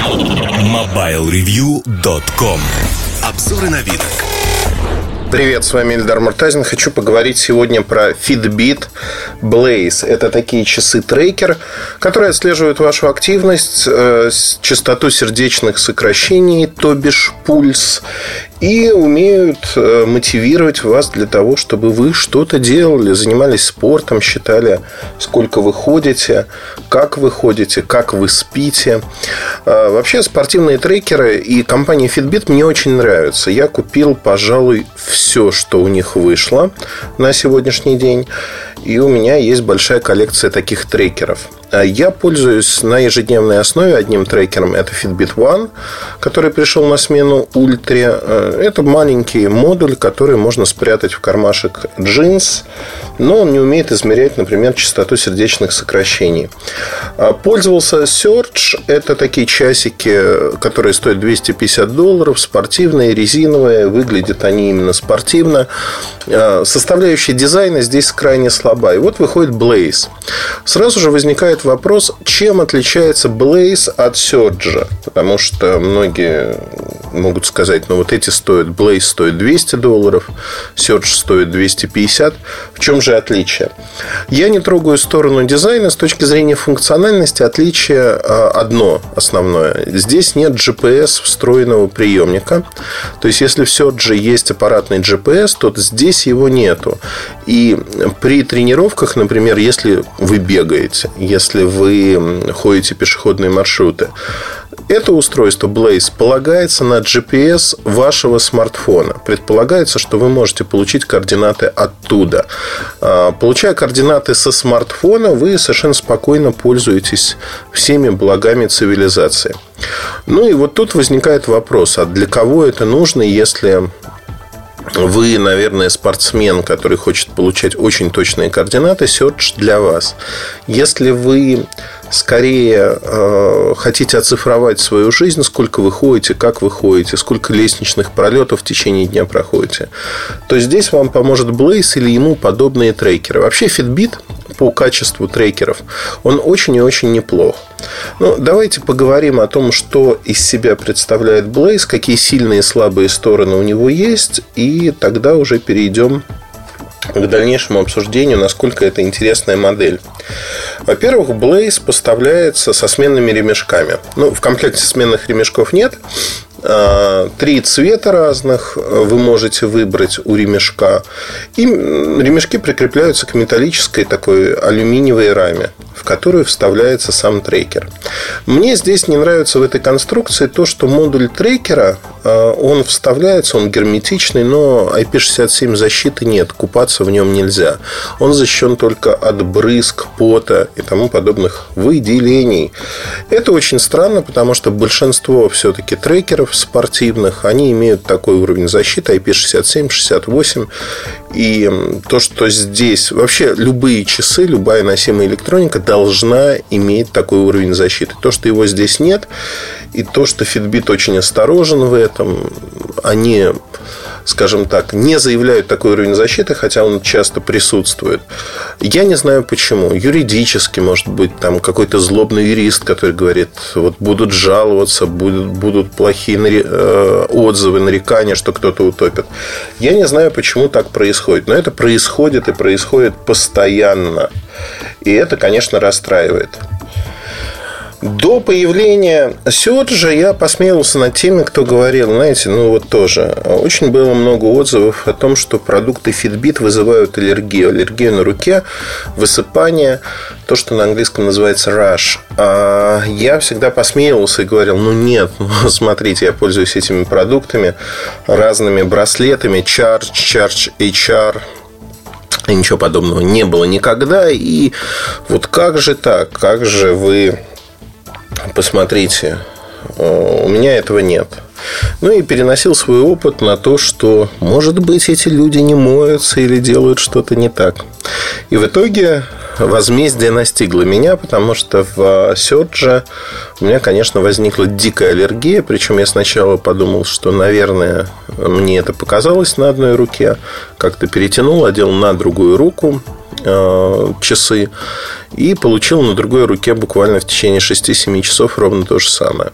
MobileReview.com Обзоры на вид. Привет, с вами Эльдар Муртазин. Хочу поговорить сегодня про Fitbit Blaze. Это такие часы-трекер, которые отслеживают вашу активность, э, частоту сердечных сокращений, то бишь пульс, и умеют э, мотивировать вас для того, чтобы вы что-то делали, занимались спортом, считали, сколько вы ходите, как вы ходите, как вы спите. А, вообще спортивные трекеры и компания Fitbit мне очень нравятся. Я купил, пожалуй, все, что у них вышло на сегодняшний день. И у меня есть большая коллекция таких трекеров. А я пользуюсь на ежедневной основе одним трекером. Это Fitbit One, который пришел на смену Ultra. Э, это маленький модуль, который можно спрятать в кармашек джинс, но он не умеет измерять, например, частоту сердечных сокращений. А пользовался Search. Это такие часики, которые стоят 250 долларов, спортивные, резиновые. Выглядят они именно спортивно. А, составляющая дизайна здесь крайне слаба. И вот выходит Blaze. Сразу же возникает возникает вопрос, чем отличается Blaze от Surge? Потому что многие могут сказать, ну вот эти стоят, Blaze стоит 200 долларов, Surge стоит 250. В чем же отличие? Я не трогаю сторону дизайна. С точки зрения функциональности отличие а, одно основное. Здесь нет GPS встроенного приемника. То есть, если в Surge есть аппаратный GPS, то здесь его нету. И при тренировках, например, если вы бегаете, если вы ходите пешеходные маршруты. Это устройство Blaze полагается на GPS вашего смартфона. Предполагается, что вы можете получить координаты оттуда. А, получая координаты со смартфона, вы совершенно спокойно пользуетесь всеми благами цивилизации. Ну и вот тут возникает вопрос, а для кого это нужно, если вы, наверное, спортсмен, который хочет получать очень точные координаты, Search для вас. Если вы скорее э, хотите оцифровать свою жизнь, сколько вы ходите, как вы ходите, сколько лестничных пролетов в течение дня проходите, то здесь вам поможет Blaze или ему подобные трекеры. Вообще Fitbit по качеству трекеров, он очень и очень неплох. Ну, давайте поговорим о том, что из себя представляет Blaze, какие сильные и слабые стороны у него есть, и тогда уже перейдем к дальнейшему обсуждению, насколько это интересная модель. Во-первых, Blaze поставляется со сменными ремешками. Ну, в комплекте сменных ремешков нет. А, три цвета разных вы можете выбрать у ремешка. И ремешки прикрепляются к металлической такой алюминиевой раме в которую вставляется сам трекер. Мне здесь не нравится в этой конструкции то, что модуль трекера, э, он вставляется, он герметичный, но IP67 защиты нет, купаться в нем нельзя. Он защищен только от брызг, пота и тому подобных выделений. Это очень странно, потому что большинство все-таки трекеров спортивных, они имеют такой уровень защиты IP67, 68. И то, что здесь вообще любые часы, любая носимая электроника должна иметь такой уровень защиты. То, что его здесь нет, и то, что Fitbit очень осторожен в этом, они, скажем так, не заявляют такой уровень защиты, хотя он часто присутствует. Я не знаю почему. Юридически, может быть, там какой-то злобный юрист, который говорит, вот будут жаловаться, будут, будут плохие э, отзывы, нарекания, что кто-то утопит. Я не знаю, почему так происходит, но это происходит и происходит постоянно. И это, конечно, расстраивает. До появления Сёрджа я посмеялся над теми, кто говорил, знаете, ну вот тоже. Очень было много отзывов о том, что продукты Fitbit вызывают аллергию. Аллергию на руке, высыпание, то, что на английском называется rush. А я всегда посмеивался и говорил, ну нет, ну, смотрите, я пользуюсь этими продуктами, разными браслетами, Charge, Charge HR, ничего подобного не было никогда. И вот как же так? Как же вы... Посмотрите, э, у меня этого нет. Ну и переносил свой опыт на то, что, может быть, эти люди не моются или делают что-то не так. И в итоге возмездие настигло меня, потому что в Серджа у меня, конечно, возникла дикая аллергия. Причем я сначала подумал, что, наверное, мне это показалось на одной руке. Как-то перетянул, одел на другую руку. Э, часы и получил на другой руке буквально в течение 6-7 часов ровно то же самое.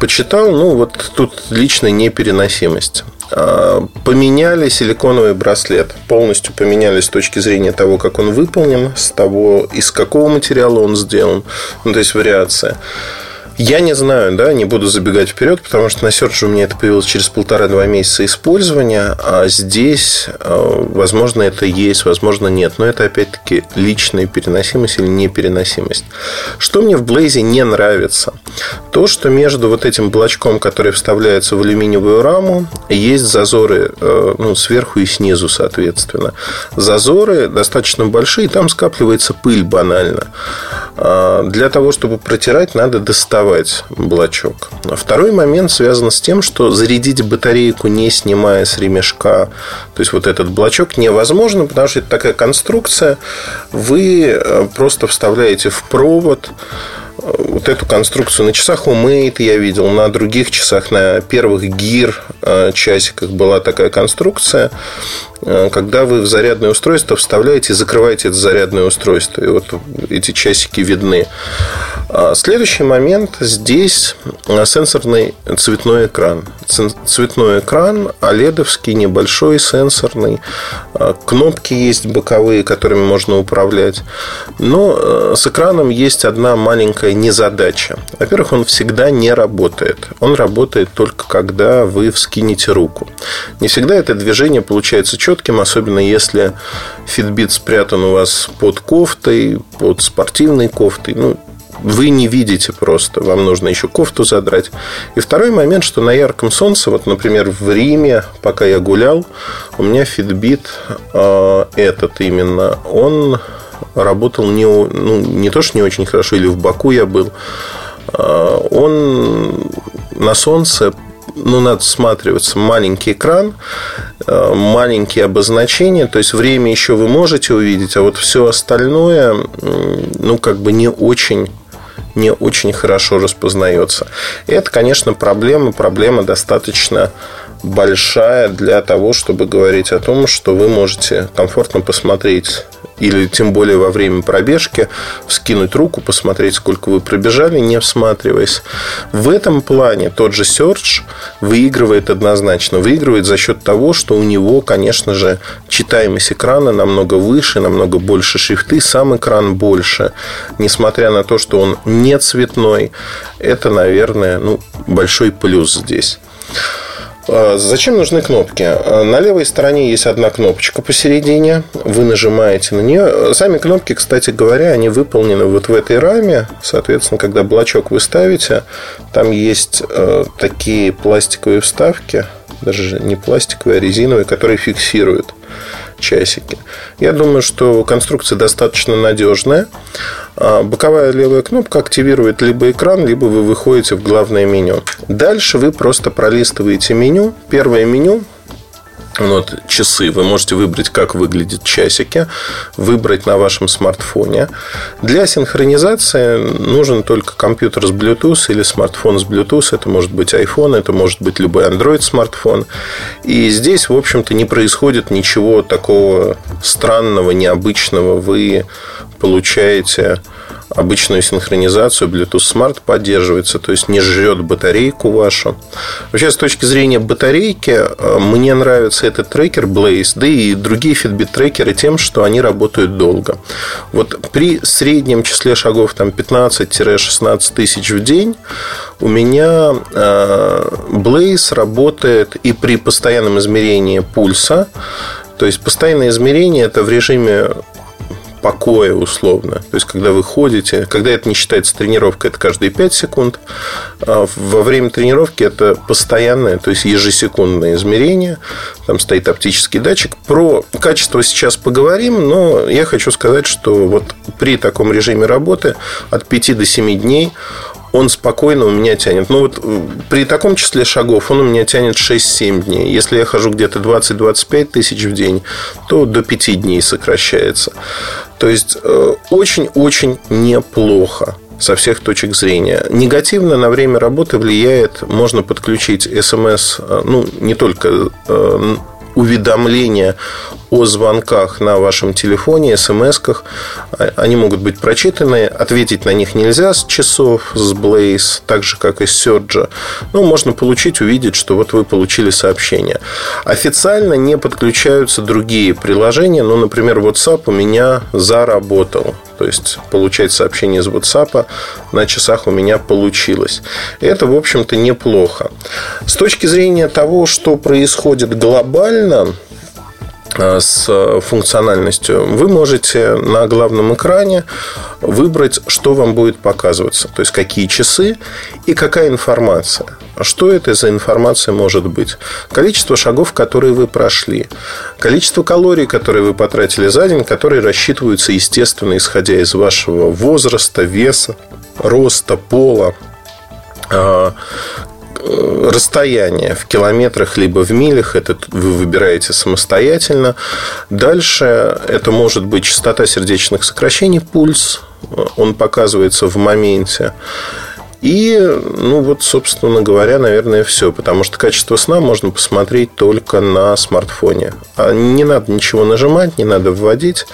Почитал, ну вот тут личная непереносимость. А, поменяли силиконовый браслет. Полностью поменяли с точки зрения того, как он выполнен, с того, из какого материала он сделан. Ну, то есть вариация. Я не знаю, да, не буду забегать вперед, потому что на Search у меня это появилось через полтора-два месяца использования, а здесь, э, возможно, это есть, возможно, нет. Но это, опять-таки, личная переносимость или непереносимость. Что мне в Blaze не нравится? То, что между вот этим блочком, который вставляется в алюминиевую раму, есть зазоры э, ну, сверху и снизу, соответственно. Зазоры достаточно большие, там скапливается пыль банально. А, для того, чтобы протирать, надо доставать блочок. А второй момент связан с тем, что зарядить батарейку, не снимая с ремешка, то есть вот этот блочок невозможно, потому что это такая конструкция. Вы э, просто вставляете в провод вот эту конструкцию на часах Умейт я видел, на других часах, на первых гир э, часиках была такая конструкция. Э, когда вы в зарядное устройство вставляете и закрываете это зарядное устройство. И вот эти часики видны. А следующий момент. Здесь э, сенсорный цветной экран. Цветной экран, оледовский, небольшой, сенсорный. А кнопки есть боковые, которыми можно управлять. Но с экраном есть одна маленькая незадача. Во-первых, он всегда не работает. Он работает только когда вы вскинете руку. Не всегда это движение получается четким, особенно если Fitbit спрятан у вас под кофтой, под спортивной кофтой. Ну, вы не видите просто, вам нужно еще кофту задрать. И второй момент, что на ярком солнце, вот, например, в Риме, пока я гулял, у меня Fitbit э, этот именно, он работал не, ну, не то, что не очень хорошо, или в Баку я был, э, он на солнце ну, надо всматриваться. Маленький экран, э, маленькие обозначения, то есть время еще вы можете увидеть, а вот все остальное, ну, как бы не очень не очень хорошо распознается. И это, конечно, проблема. Проблема достаточно большая для того, чтобы говорить о том, что вы можете комфортно посмотреть или тем более во время пробежки вскинуть руку, посмотреть, сколько вы пробежали, не всматриваясь. В этом плане тот же Search выигрывает однозначно. Выигрывает за счет того, что у него, конечно же, читаемость экрана намного выше, намного больше шрифты, сам экран больше. Несмотря на то, что он не цветной, это, наверное, ну, большой плюс здесь. А, зачем нужны кнопки? А, на левой стороне есть одна кнопочка посередине. Вы нажимаете на нее. Сами кнопки, кстати говоря, они выполнены вот в этой раме. Соответственно, когда блочок вы ставите, там есть э, такие пластиковые вставки, даже не пластиковые, а резиновые, которые фиксируют часики. Я думаю, что конструкция достаточно надежная. А, боковая левая кнопка активирует либо экран, либо вы выходите в главное меню. Дальше вы просто пролистываете меню. Первое меню вот часы. Вы можете выбрать, как выглядят часики, выбрать на вашем смартфоне. Для синхронизации нужен только компьютер с Bluetooth или смартфон с Bluetooth. Это может быть iPhone, это может быть любой Android смартфон. И здесь, в общем-то, не происходит ничего такого странного, необычного. Вы получаете обычную синхронизацию Bluetooth Smart поддерживается, то есть не жрет батарейку вашу. Вообще, с точки зрения батарейки, э, мне нравится этот трекер Blaze, да и другие Fitbit трекеры тем, что они работают долго. Вот при среднем числе шагов там 15-16 тысяч в день у меня э, Blaze работает и при постоянном измерении пульса, то есть постоянное измерение это в режиме покоя условно. То есть, когда вы ходите, когда это не считается тренировкой, это каждые 5 секунд. А во время тренировки это постоянное, то есть ежесекундное измерение. Там стоит оптический датчик. Про качество сейчас поговорим, но я хочу сказать, что вот при таком режиме работы от 5 до 7 дней он спокойно у меня тянет. Но вот э, при таком числе шагов он у меня тянет 6-7 дней. Если я хожу где-то 20-25 тысяч в день, то до 5 дней сокращается. То есть э, очень-очень неплохо со всех точек зрения. Негативно на время работы влияет, можно подключить смс, э, ну, не только уведомления о звонках на вашем телефоне, смс-ках. Они могут быть прочитаны. Ответить на них нельзя с часов, с Blaze, так же, как и с Surge. Ну, можно получить, увидеть, что вот вы получили сообщение. Официально не подключаются другие приложения. Ну, например, WhatsApp у меня заработал. То есть, получать сообщение из WhatsApp на часах у меня получилось. Это, в общем-то, неплохо. С точки зрения того, что происходит глобально, с функциональностью, вы можете на главном экране выбрать, что вам будет показываться. То есть, какие часы и какая информация. Что это за информация может быть? Количество шагов, которые вы прошли. Количество калорий, которые вы потратили за день, которые рассчитываются, естественно, исходя из вашего возраста, веса, роста, пола э, расстояние в километрах либо в милях, это вы выбираете самостоятельно. Дальше это может быть частота сердечных сокращений, пульс, он показывается в моменте. И, ну вот, собственно говоря, наверное, все. Потому что качество сна можно посмотреть только на смартфоне. А не надо ничего нажимать, не надо вводить.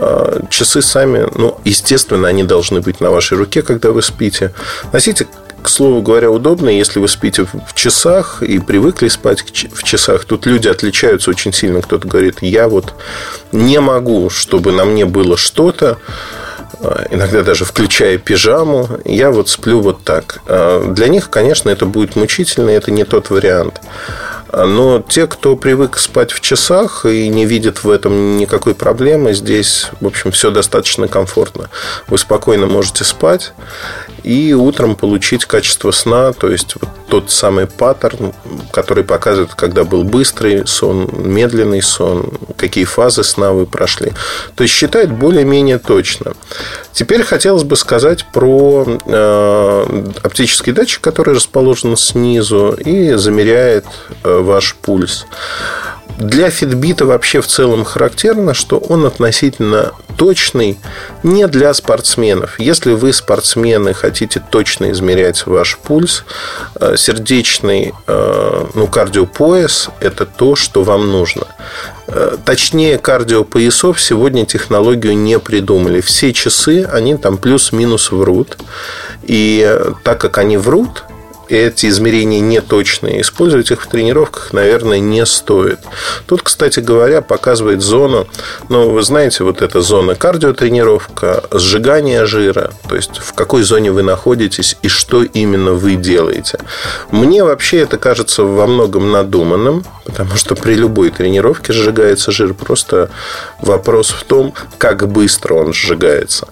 А, часы сами, ну, естественно, они должны быть на вашей руке, когда вы спите. Носите к слову говоря, удобно, если вы спите в часах и привыкли спать в часах. Тут люди отличаются очень сильно. Кто-то говорит, я вот не могу, чтобы на мне было что-то, а, иногда даже включая пижаму, я вот сплю вот так. А, для них, конечно, это будет мучительно, это не тот вариант. Но те, кто привык спать в часах и не видит в этом никакой проблемы, здесь, в общем, все достаточно комфортно. Вы спокойно можете спать и утром получить качество сна, то есть вот тот самый паттерн, который показывает, когда был быстрый сон, медленный сон, какие фазы сна вы прошли. То есть считает более-менее точно. Теперь хотелось бы сказать про э, оптический датчик, который расположен снизу и замеряет э, ваш пульс. Для фитбита вообще в целом характерно, что он относительно точный не для спортсменов. Если вы спортсмены, хотите точно измерять ваш пульс, э, сердечный э, ну, кардиопояс – это то, что вам нужно. Э, точнее, кардиопоясов сегодня технологию не придумали. Все часы, они там плюс-минус врут. И так как они врут, эти измерения неточные. Использовать их в тренировках, наверное, не стоит. Тут, кстати говоря, показывает зону, ну, вы знаете, вот эта зона кардиотренировка, сжигание жира, то есть в какой зоне вы находитесь и что именно вы делаете. Мне вообще это кажется во многом надуманным, потому что при любой тренировке сжигается жир. Просто вопрос в том, как быстро он сжигается.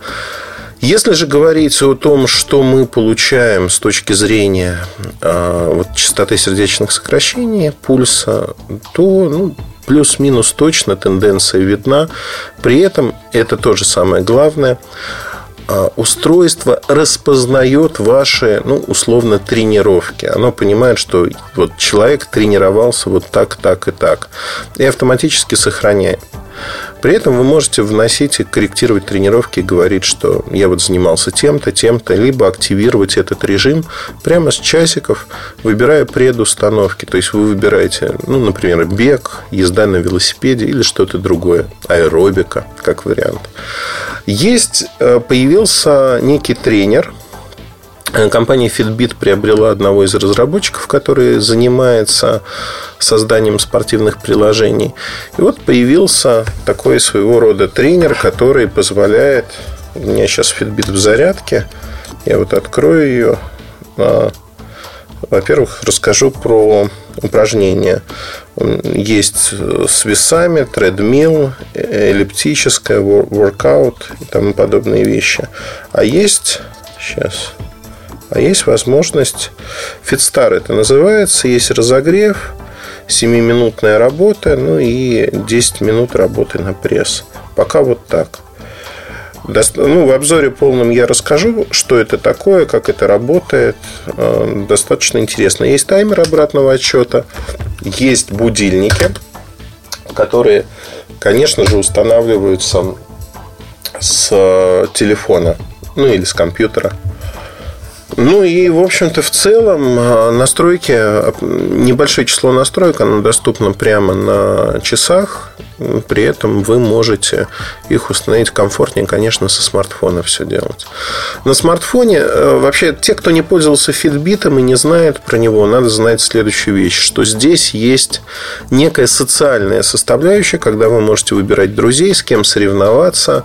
Если же говорить о том, что мы получаем с точки зрения э, вот, частоты сердечных сокращений, пульса, то ну, плюс-минус точно тенденция видна. При этом это тоже самое главное устройство распознает ваши, ну, условно, тренировки. Оно понимает, что вот человек тренировался вот так, так и так. И автоматически сохраняет. При этом вы можете вносить и корректировать тренировки и говорить, что я вот занимался тем-то, тем-то, либо активировать этот режим прямо с часиков, выбирая предустановки. То есть вы выбираете, ну, например, бег, езда на велосипеде или что-то другое, аэробика, как вариант. Есть, э, появился некий тренер, Э, компания Fitbit приобрела одного из разработчиков, который занимается созданием спортивных приложений. И вот появился такой своего рода тренер, который позволяет... У меня сейчас Fitbit в зарядке. Я вот открою ее. Во-первых, расскажу про упражнения. Есть с весами, тредмил, эллиптическая, воркаут и тому подобные вещи. А есть... Сейчас а есть возможность Fitstar это называется, есть разогрев, 7-минутная работа, ну и 10 минут работы на пресс. Пока вот так. Ну, в обзоре полном я расскажу, что это такое, как это работает. Э, достаточно интересно. Есть таймер обратного отчета, есть будильники, которые, конечно же, устанавливаются с э, телефона, ну или с компьютера. Ну и, в общем-то, в целом а, настройки, небольшое число настроек, оно доступно прямо на часах. При этом вы можете их установить комфортнее, конечно, со смартфона все делать. На смартфоне э, вообще те, кто не пользовался Fitbit и не знает про него, надо знать следующую вещь, что здесь есть некая социальная составляющая, когда вы можете выбирать друзей, с кем соревноваться,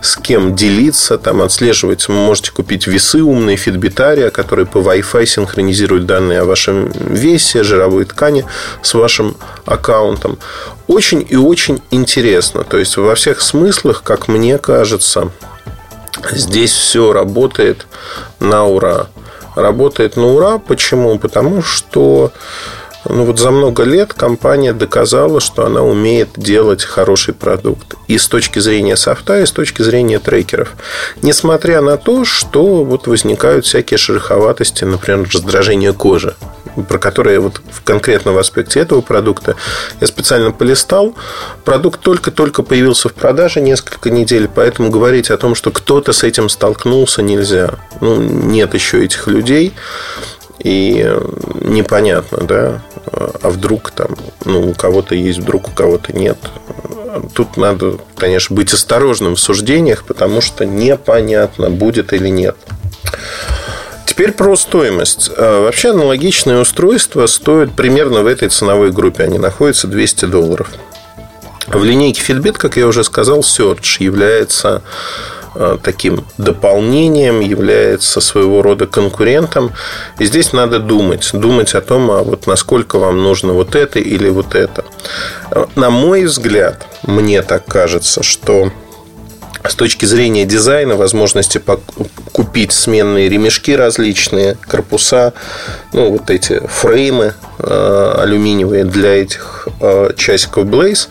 с кем делиться, там отслеживать. Вы можете купить весы умные, фитбитария, которые по Wi-Fi синхронизируют данные о вашем весе, жировой ткани с вашим аккаунтом. Очень и очень интересно. То есть, во всех смыслах, как мне кажется, здесь все работает на ура. Работает на ура. Почему? Потому что ну вот за много лет компания доказала, что она умеет делать хороший продукт. И с точки зрения софта, и с точки зрения трекеров. Несмотря на то, что вот возникают всякие шероховатости, например, раздражение кожи про которые вот в конкретном аспекте этого продукта я специально полистал. Продукт только-только появился в продаже несколько недель, поэтому говорить о том, что кто-то с этим столкнулся, нельзя. Ну, нет еще этих людей. И непонятно, да, а вдруг там, ну, у кого-то есть, вдруг у кого-то нет. Тут надо, конечно, быть осторожным в суждениях, потому что непонятно, будет или нет. Теперь про стоимость. А, вообще аналогичное устройство стоит примерно в этой ценовой группе. Они находятся 200 долларов. В линейке Fitbit, как я уже сказал, Search является таким дополнением, является своего рода конкурентом. И здесь надо думать. Думать о том, а вот насколько вам нужно вот это или вот это. Э, на мой взгляд, мне так кажется, что с точки зрения дизайна, возможности купить сменные ремешки различные, корпуса, ну, вот эти фреймы э, алюминиевые для этих э, часиков Blaze.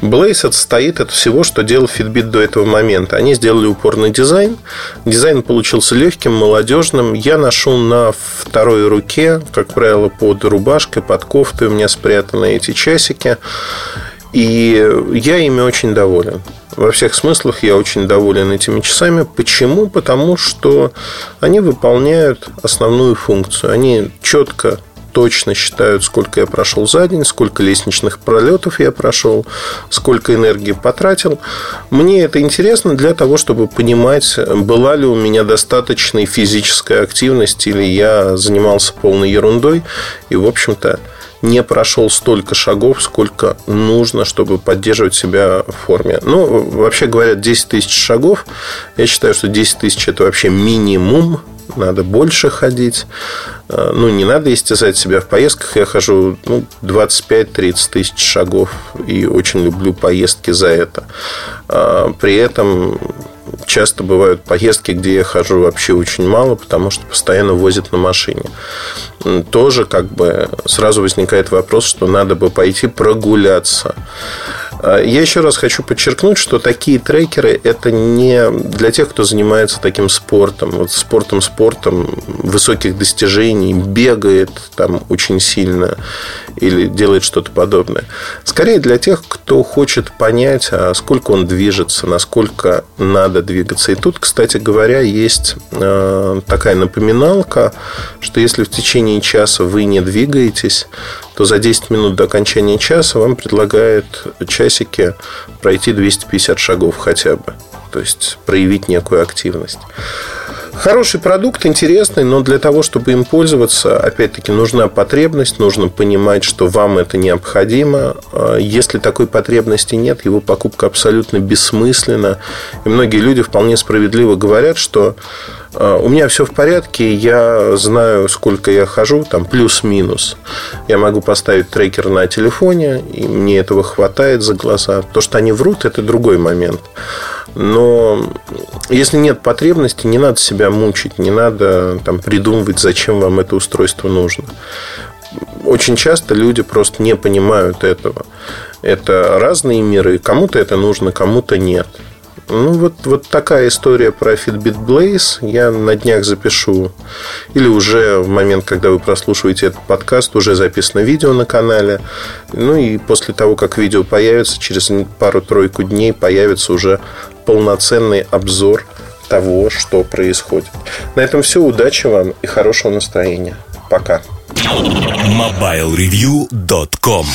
Blaze отстоит от всего, что делал Fitbit до этого момента. Они сделали упорный дизайн. Дизайн получился легким, молодежным. Я ношу на второй руке, как правило, под рубашкой, под кофтой у меня спрятаны эти часики. И я ими очень доволен. Во всех смыслах я очень доволен этими часами. Почему? Потому что они выполняют основную функцию. Они четко точно считают, сколько я прошел за день, сколько лестничных пролетов я прошел, сколько энергии потратил. Мне это интересно для того, чтобы понимать, была ли у меня достаточной физическая активность или я занимался полной ерундой. И, в общем-то, не прошел столько шагов, сколько нужно, чтобы поддерживать себя в форме. Ну, вообще говорят, 10 тысяч шагов. Я считаю, что 10 тысяч – это вообще минимум. Надо больше ходить. Э, ну, не надо истязать себя в поездках. Я хожу ну, 25-30 тысяч шагов и очень люблю поездки за это. Э, при этом часто бывают поездки, где я хожу вообще очень мало, потому что постоянно возят на машине. Тоже как бы сразу возникает вопрос, что надо бы пойти прогуляться. А, я еще раз хочу подчеркнуть, что такие трекеры это не для тех, кто занимается таким спортом. Вот спортом, спортом высоких достижений, бегает там очень сильно или делает что-то подобное. Скорее для тех, кто хочет понять, а сколько он движется, насколько надо двигаться. И тут, кстати говоря, есть а, такая напоминалка, что если в течение часа вы не двигаетесь, то за 10 минут до окончания часа вам предлагают часики пройти 250 шагов хотя бы. То есть проявить некую активность. Хороший продукт, интересный, но для того, чтобы им пользоваться, опять-таки, нужна потребность, нужно понимать, что вам это необходимо. А если такой потребности нет, его покупка абсолютно бессмысленна. И многие люди вполне справедливо говорят, что у меня все в порядке, я знаю, сколько я хожу, там плюс-минус. Я могу поставить трекер на телефоне, и мне этого хватает за глаза. То, что они врут, это другой момент. Но если нет потребности, не надо себя мучить, не надо там, придумывать, зачем вам это устройство нужно. Очень часто люди просто не понимают этого. Это разные миры. Кому-то это нужно, кому-то нет. Ну, вот, вот такая история про Fitbit Blaze. Я на днях запишу. Или уже в момент, когда вы прослушиваете этот подкаст, уже записано видео на канале. Ну, и после того, как видео появится, через пару-тройку дней появится уже полноценный обзор того, что происходит. На этом все. Удачи вам и хорошего настроения. Пока. MobileReview.com